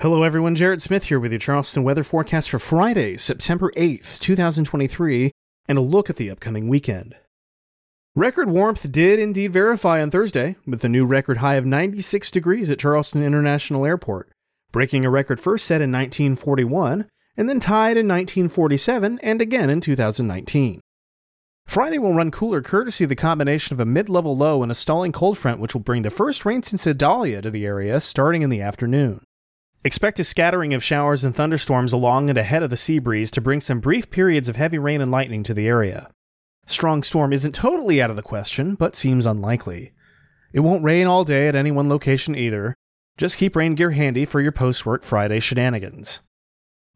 Hello, everyone. Jared Smith here with your Charleston weather forecast for Friday, September 8th, 2023, and a look at the upcoming weekend. Record warmth did indeed verify on Thursday, with a new record high of 96 degrees at Charleston International Airport, breaking a record first set in 1941, and then tied in 1947 and again in 2019. Friday will run cooler courtesy of the combination of a mid level low and a stalling cold front, which will bring the first rain since Idalia to the area starting in the afternoon. Expect a scattering of showers and thunderstorms along and ahead of the sea breeze to bring some brief periods of heavy rain and lightning to the area. Strong storm isn't totally out of the question, but seems unlikely. It won't rain all day at any one location either. Just keep rain gear handy for your post work Friday shenanigans.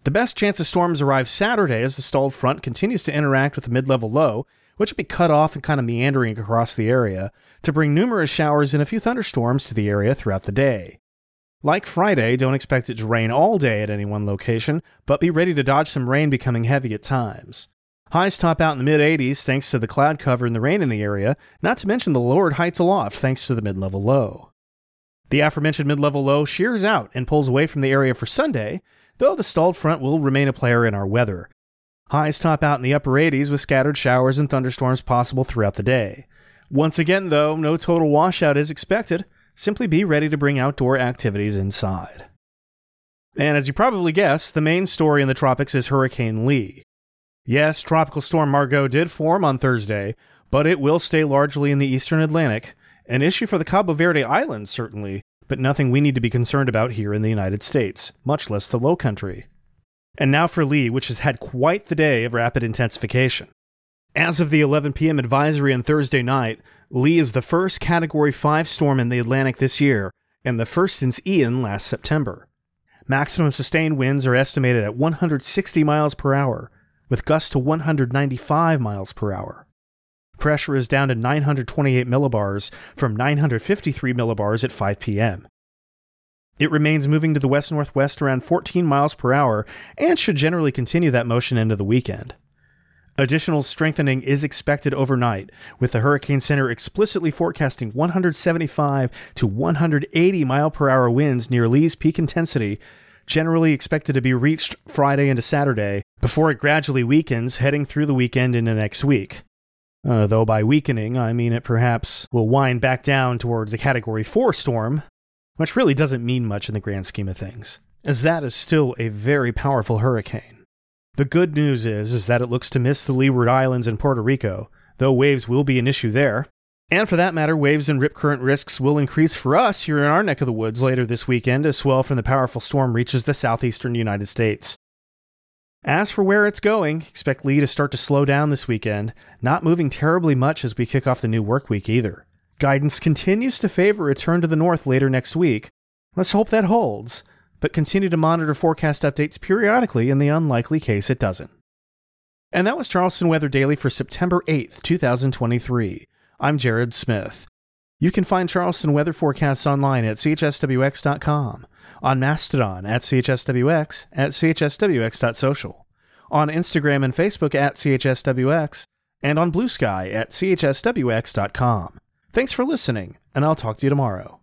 The best chance of storms arrive Saturday as the stalled front continues to interact with the mid level low, which will be cut off and kind of meandering across the area, to bring numerous showers and a few thunderstorms to the area throughout the day. Like Friday, don't expect it to rain all day at any one location, but be ready to dodge some rain becoming heavy at times. Highs top out in the mid 80s thanks to the cloud cover and the rain in the area, not to mention the lowered heights aloft thanks to the mid level low. The aforementioned mid level low shears out and pulls away from the area for Sunday, though the stalled front will remain a player in our weather. Highs top out in the upper 80s with scattered showers and thunderstorms possible throughout the day. Once again, though, no total washout is expected, Simply be ready to bring outdoor activities inside. And as you probably guessed, the main story in the tropics is Hurricane Lee. Yes, Tropical Storm Margot did form on Thursday, but it will stay largely in the eastern Atlantic, an issue for the Cabo Verde Islands, certainly, but nothing we need to be concerned about here in the United States, much less the Lowcountry. And now for Lee, which has had quite the day of rapid intensification. As of the 11 p.m. advisory on Thursday night, Lee is the first Category 5 storm in the Atlantic this year, and the first since Ian last September. Maximum sustained winds are estimated at 160 miles per hour, with gusts to 195 miles per hour. Pressure is down to 928 millibars from 953 millibars at 5 p.m. It remains moving to the west northwest around 14 miles per hour and should generally continue that motion into the weekend. Additional strengthening is expected overnight, with the Hurricane Center explicitly forecasting 175 to 180 mile per hour winds near Lee's peak intensity, generally expected to be reached Friday into Saturday, before it gradually weakens heading through the weekend into next week. Uh, though by weakening, I mean it perhaps will wind back down towards a Category 4 storm, which really doesn't mean much in the grand scheme of things, as that is still a very powerful hurricane. The good news is, is that it looks to miss the Leeward Islands and Puerto Rico, though waves will be an issue there. And for that matter, waves and rip current risks will increase for us here in our neck of the woods later this weekend as swell from the powerful storm reaches the southeastern United States. As for where it's going, expect Lee to start to slow down this weekend, not moving terribly much as we kick off the new work week either. Guidance continues to favor a turn to the north later next week. Let's hope that holds, but continue to monitor forecast updates periodically in the unlikely case it doesn't. And that was Charleston Weather Daily for September 8th, 2023. I'm Jared Smith. You can find Charleston weather forecasts online at chswx.com, on Mastodon at chswx, at chswx.social, on Instagram and Facebook at chswx, and on Bluesky at chswx.com. Thanks for listening, and I'll talk to you tomorrow.